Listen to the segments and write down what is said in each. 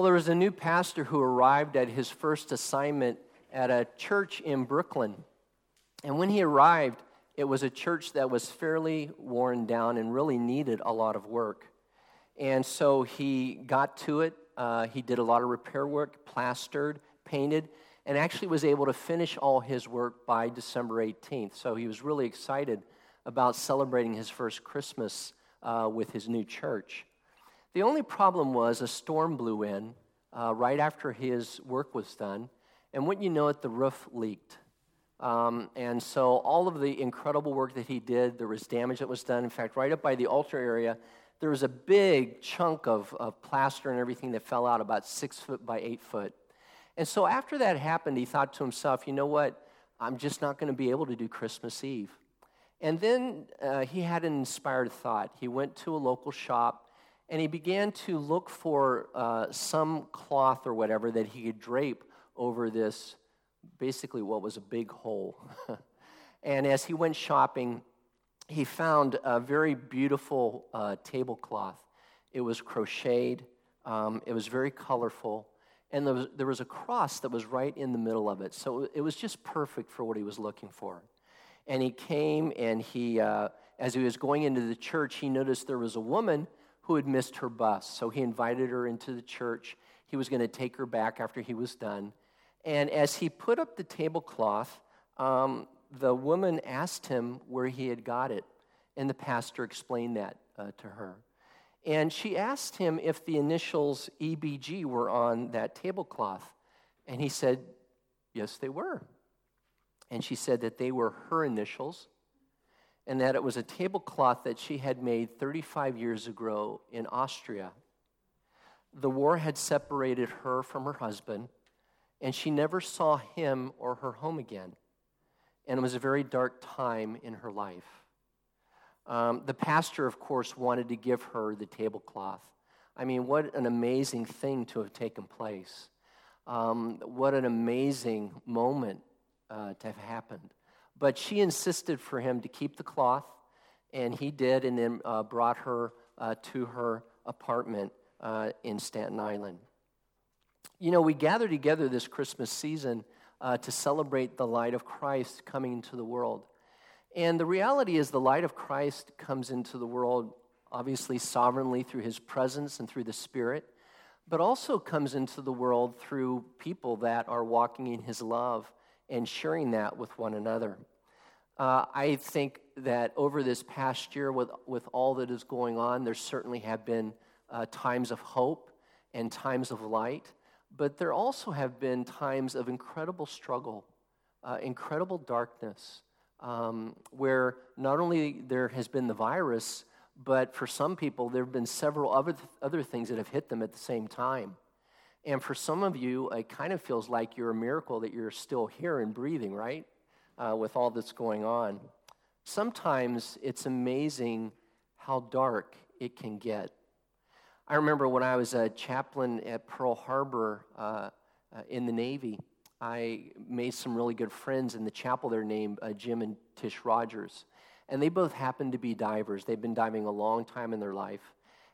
Well, there was a new pastor who arrived at his first assignment at a church in Brooklyn. And when he arrived, it was a church that was fairly worn down and really needed a lot of work. And so he got to it. Uh, he did a lot of repair work, plastered, painted, and actually was able to finish all his work by December 18th. So he was really excited about celebrating his first Christmas uh, with his new church. The only problem was a storm blew in uh, right after his work was done, and wouldn't you know it, the roof leaked. Um, and so all of the incredible work that he did, there was damage that was done. In fact, right up by the altar area, there was a big chunk of, of plaster and everything that fell out about six foot by eight foot. And so after that happened, he thought to himself, you know what? I'm just not going to be able to do Christmas Eve. And then uh, he had an inspired thought. He went to a local shop and he began to look for uh, some cloth or whatever that he could drape over this, basically, what was a big hole. and as he went shopping, he found a very beautiful uh, tablecloth. It was crocheted, um, it was very colorful, and there was, there was a cross that was right in the middle of it. So it was just perfect for what he was looking for. And he came and he, uh, as he was going into the church, he noticed there was a woman who had missed her bus. So he invited her into the church. He was going to take her back after he was done. And as he put up the tablecloth, um, the woman asked him where he had got it. And the pastor explained that uh, to her. And she asked him if the initials EBG were on that tablecloth. And he said, Yes, they were. And she said that they were her initials and that it was a tablecloth that she had made 35 years ago in Austria. The war had separated her from her husband, and she never saw him or her home again. And it was a very dark time in her life. Um, the pastor, of course, wanted to give her the tablecloth. I mean, what an amazing thing to have taken place. Um, what an amazing moment uh, to have happened. But she insisted for him to keep the cloth, and he did, and then uh, brought her uh, to her apartment uh, in Staten Island. You know, we gather together this Christmas season uh, to celebrate the light of Christ coming into the world. And the reality is, the light of Christ comes into the world, obviously, sovereignly through his presence and through the Spirit, but also comes into the world through people that are walking in his love and sharing that with one another. Uh, I think that over this past year, with, with all that is going on, there certainly have been uh, times of hope and times of light, but there also have been times of incredible struggle, uh, incredible darkness, um, where not only there has been the virus, but for some people, there have been several other, other things that have hit them at the same time. And for some of you, it kind of feels like you're a miracle that you're still here and breathing, right? Uh, with all that's going on. Sometimes it's amazing how dark it can get. I remember when I was a chaplain at Pearl Harbor uh, uh, in the Navy, I made some really good friends in the chapel there named uh, Jim and Tish Rogers. And they both happened to be divers. They've been diving a long time in their life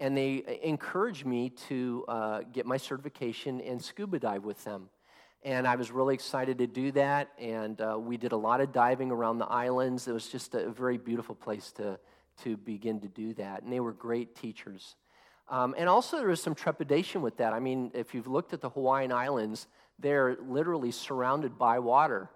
and they encouraged me to uh, get my certification and scuba dive with them. And I was really excited to do that. And uh, we did a lot of diving around the islands. It was just a very beautiful place to, to begin to do that. And they were great teachers. Um, and also, there was some trepidation with that. I mean, if you've looked at the Hawaiian Islands, they're literally surrounded by water.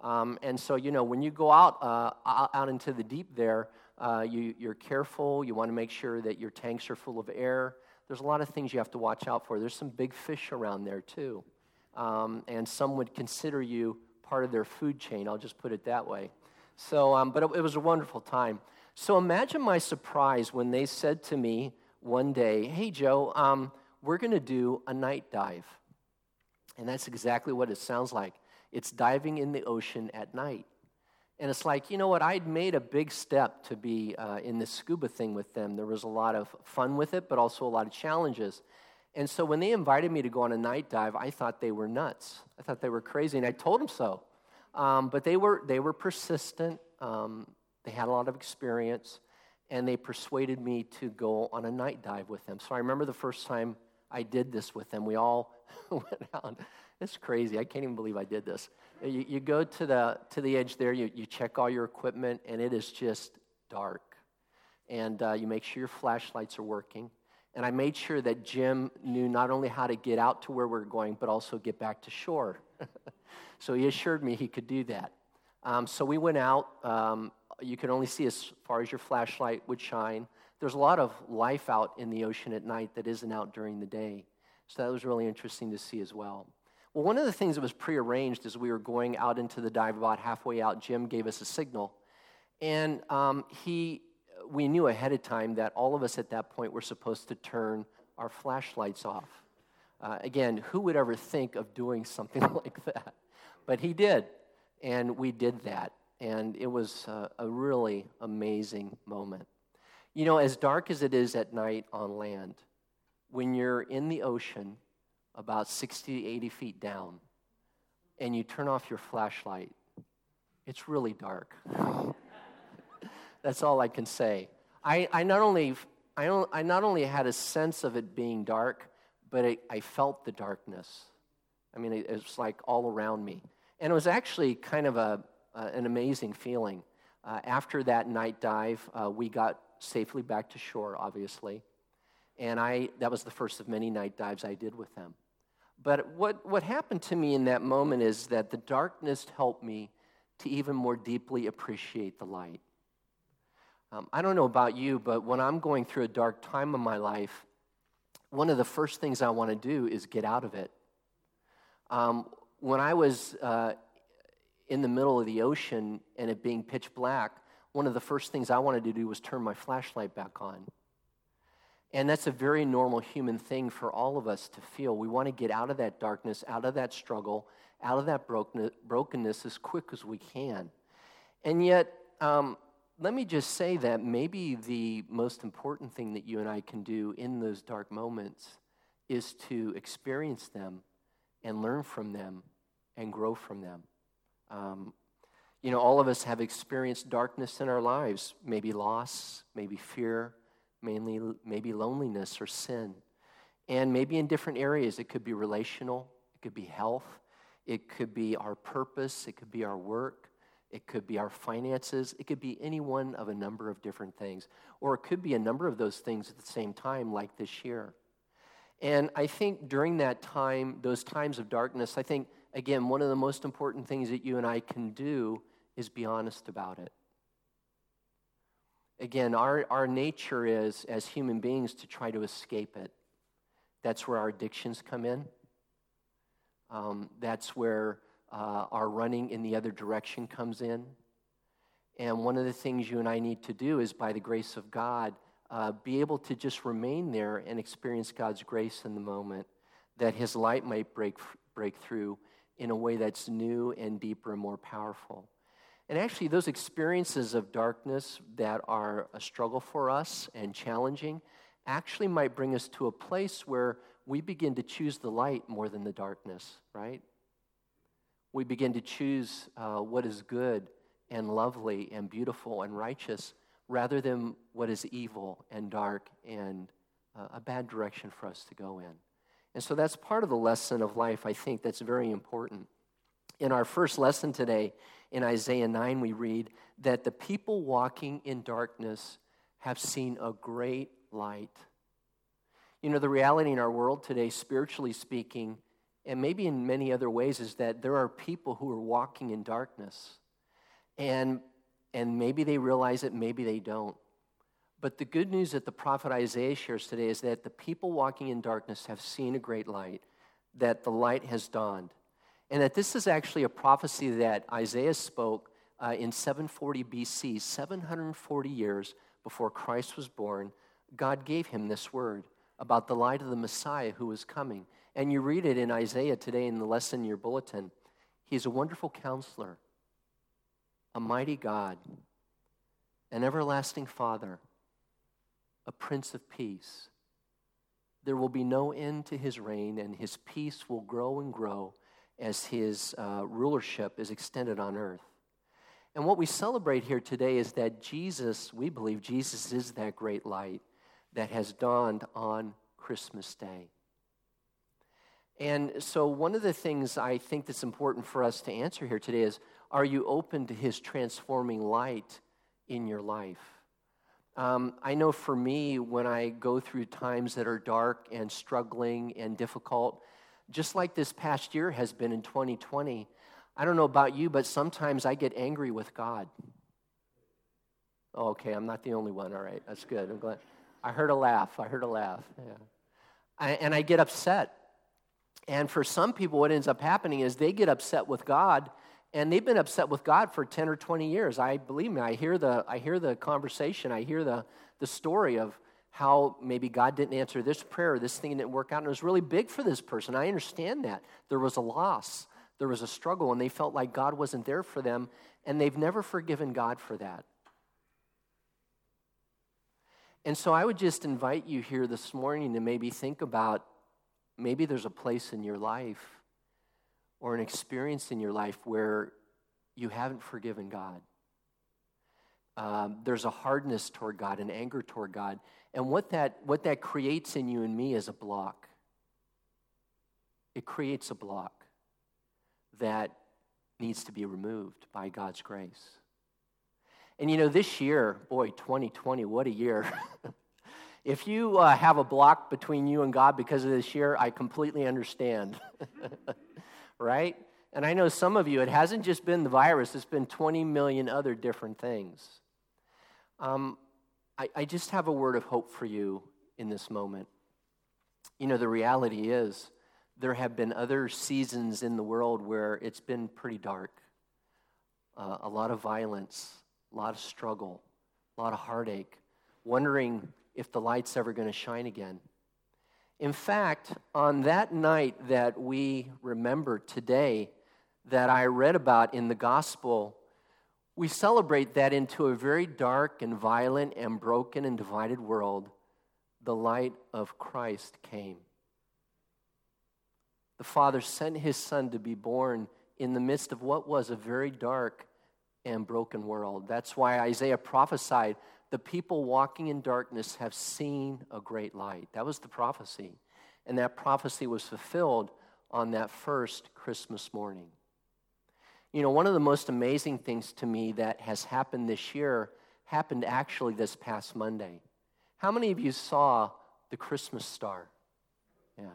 Um, and so, you know, when you go out, uh, out into the deep there, uh, you, you're careful. You want to make sure that your tanks are full of air. There's a lot of things you have to watch out for. There's some big fish around there, too. Um, and some would consider you part of their food chain. I'll just put it that way. So, um, but it, it was a wonderful time. So imagine my surprise when they said to me one day, Hey, Joe, um, we're going to do a night dive. And that's exactly what it sounds like. It's diving in the ocean at night. And it's like, you know what? I'd made a big step to be uh, in this scuba thing with them. There was a lot of fun with it, but also a lot of challenges. And so when they invited me to go on a night dive, I thought they were nuts. I thought they were crazy, and I told them so. Um, but they were, they were persistent, um, they had a lot of experience, and they persuaded me to go on a night dive with them. So I remember the first time I did this with them. We all went out. It's crazy. I can't even believe I did this. You, you go to the, to the edge there, you, you check all your equipment, and it is just dark. And uh, you make sure your flashlights are working. And I made sure that Jim knew not only how to get out to where we are going, but also get back to shore. so he assured me he could do that. Um, so we went out. Um, you could only see as far as your flashlight would shine. There's a lot of life out in the ocean at night that isn't out during the day. So that was really interesting to see as well. Well, one of the things that was prearranged as we were going out into the dive, about halfway out, Jim gave us a signal. And um, he, we knew ahead of time that all of us at that point were supposed to turn our flashlights off. Uh, again, who would ever think of doing something like that? But he did, and we did that. And it was a really amazing moment. You know, as dark as it is at night on land, when you're in the ocean about 60 to 80 feet down and you turn off your flashlight, it's really dark. That's all I can say. I, I, not only, I, I not only had a sense of it being dark, but it, I felt the darkness. I mean, it, it, was like all around me. And it was actually kind of a, uh, an amazing feeling. Uh, after that night dive, uh, we got safely back to shore, obviously. And I, that was the first of many night dives I did with them. But what, what happened to me in that moment is that the darkness helped me to even more deeply appreciate the light. Um, I don't know about you, but when I'm going through a dark time in my life, one of the first things I want to do is get out of it. Um, when I was uh, in the middle of the ocean and it being pitch black, one of the first things I wanted to do was turn my flashlight back on. And that's a very normal human thing for all of us to feel. We want to get out of that darkness, out of that struggle, out of that brokenness as quick as we can. And yet, um, let me just say that maybe the most important thing that you and I can do in those dark moments is to experience them and learn from them and grow from them. Um, you know, all of us have experienced darkness in our lives, maybe loss, maybe fear, mainly maybe loneliness or sin. And maybe in different areas, it could be relational, it could be health, it could be our purpose, it could be our work, it could be our finances, it could be any one of a number of different things. Or it could be a number of those things at the same time, like this year. And I think during that time, those times of darkness, I think, again, one of the most important things that you and I can do is be honest about it. Again, our, our nature is, as human beings, to try to escape it. That's where our addictions come in. Um, that's where uh, our running in the other direction comes in. And one of the things you and I need to do is, by the grace of God, uh, be able to just remain there and experience God's grace in the moment, that His light might break, break through in a way that's new and deeper and more powerful. And actually, those experiences of darkness that are a struggle for us and challenging actually might bring us to a place where we begin to choose the light more than the darkness, right? We begin to choose uh, what is good and lovely and beautiful and righteous rather than what is evil and dark and uh, a bad direction for us to go in. And so that's part of the lesson of life, I think, that's very important. In our first lesson today, in Isaiah 9, we read that the people walking in darkness have seen a great light. You know, the reality in our world today, spiritually speaking, and maybe in many other ways, is that there are people who are walking in darkness. And, and maybe they realize it, maybe they don't. But the good news that the prophet Isaiah shares today is that the people walking in darkness have seen a great light, that the light has dawned and that this is actually a prophecy that Isaiah spoke uh, in 740 BC, 740 years before Christ was born. God gave him this word about the light of the Messiah who was coming. And you read it in Isaiah today in the lesson in your bulletin. He's a wonderful counselor, a mighty God, an everlasting Father, a Prince of Peace. There will be no end to his reign, and his peace will grow and grow as his uh, rulership is extended on earth. And what we celebrate here today is that Jesus, we believe Jesus is that great light that has dawned on Christmas Day. And so, one of the things I think that's important for us to answer here today is are you open to His transforming light in your life? Um, I know for me, when I go through times that are dark and struggling and difficult, just like this past year has been in 2020, I don't know about you, but sometimes I get angry with God. Oh, okay, I'm not the only one. All right, that's good. I'm glad. I heard a laugh. I heard a laugh. Yeah. I, and I get upset. And for some people, what ends up happening is they get upset with God and they've been upset with God for 10 or 20 years. I believe me, I hear the, I hear the conversation, I hear the, the story of how maybe God didn't answer this prayer, this thing didn't work out, and it was really big for this person. I understand that. There was a loss, there was a struggle, and they felt like God wasn't there for them, and they've never forgiven God for that. And so I would just invite you here this morning to maybe think about maybe there's a place in your life or an experience in your life where you haven't forgiven God. Um, there's a hardness toward God, an anger toward God. And what that, what that creates in you and me is a block. It creates a block that needs to be removed by God's grace. And you know, this year, boy, 2020, what a year. if you uh, have a block between you and God because of this year, I completely understand. right? And I know some of you, it hasn't just been the virus, it's been 20 million other different things. Um, I, I just have a word of hope for you in this moment. You know, the reality is, there have been other seasons in the world where it's been pretty dark. Uh, a lot of violence, a lot of struggle, a lot of heartache, wondering if the light's ever going to shine again. In fact, on that night that we remember today, that I read about in the gospel, we celebrate that into a very dark and violent and broken and divided world, the light of Christ came. The Father sent his Son to be born in the midst of what was a very dark and broken world. That's why Isaiah prophesied the people walking in darkness have seen a great light. That was the prophecy. And that prophecy was fulfilled on that first Christmas morning. You know, one of the most amazing things to me that has happened this year happened actually this past Monday. How many of you saw the Christmas star? Yeah.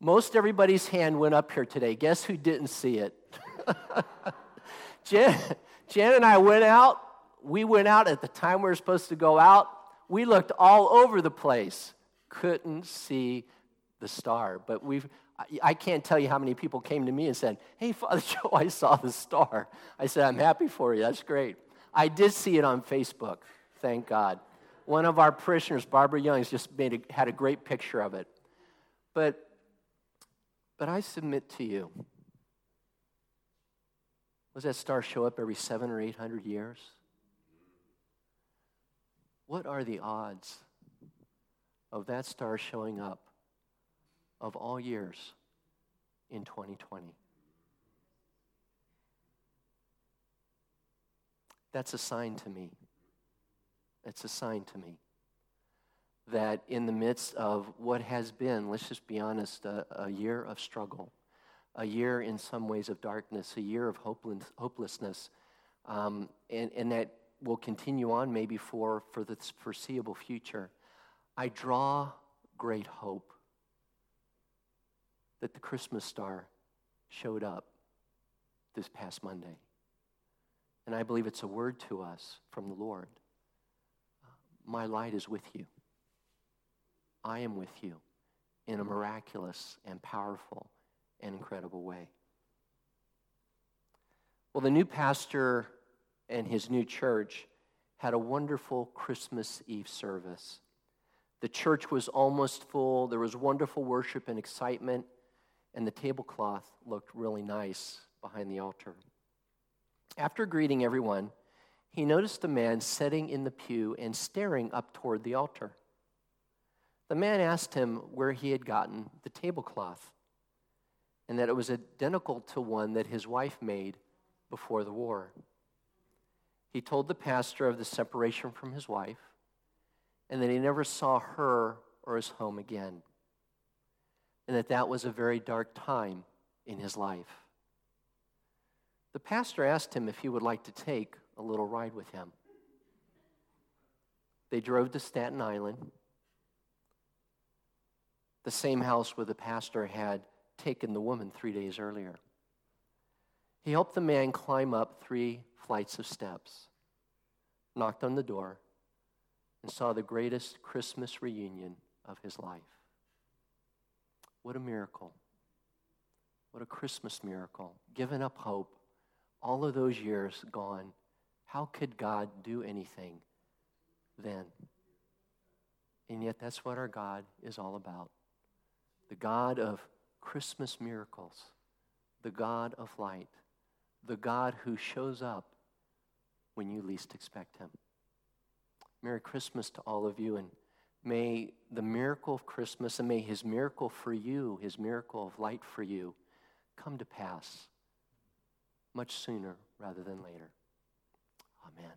Most everybody's hand went up here today. Guess who didn't see it? Jen, Jen and I went out we went out at the time we were supposed to go out. We looked all over the place, couldn't see the star. But we've, I can't tell you how many people came to me and said, Hey, Father Joe, I saw the star. I said, I'm happy for you. That's great. I did see it on Facebook, thank God. One of our parishioners, Barbara Youngs, just made a, had a great picture of it. But, but I submit to you, does that star show up every seven or eight hundred years? What are the odds of that star showing up of all years in 2020? That's a sign to me. It's a sign to me that in the midst of what has been, let's just be honest, a, a year of struggle, a year in some ways of darkness, a year of hopeless, hopelessness, um, and, and that will continue on maybe for, for the foreseeable future, I draw great hope that the Christmas star showed up this past Monday. And I believe it's a word to us from the Lord. My light is with you. I am with you in a miraculous and powerful and incredible way. Well, the new pastor and his new church had a wonderful Christmas Eve service. The church was almost full. There was wonderful worship and excitement, and the tablecloth looked really nice behind the altar. After greeting everyone, he noticed a man sitting in the pew and staring up toward the altar. The man asked him where he had gotten the tablecloth and that it was identical to one that his wife made before the war. He told the pastor of the separation from his wife and that he never saw her or his home again. And that that was a very dark time in his life. The pastor asked him if he would like to take a little ride with him. They drove to Staten Island, the same house where the pastor had taken the woman three days earlier. He helped the man climb up three flights of steps, knocked on the door, and saw the greatest Christmas reunion of his life. What a miracle. What a Christmas miracle. Given up hope, all of those years gone. How could God do anything then? And yet, that's what our God is all about the God of Christmas miracles, the God of light, the God who shows up when you least expect him. Merry Christmas to all of you, and May the miracle of Christmas and may his miracle for you, his miracle of light for you, come to pass much sooner rather than later. Amen.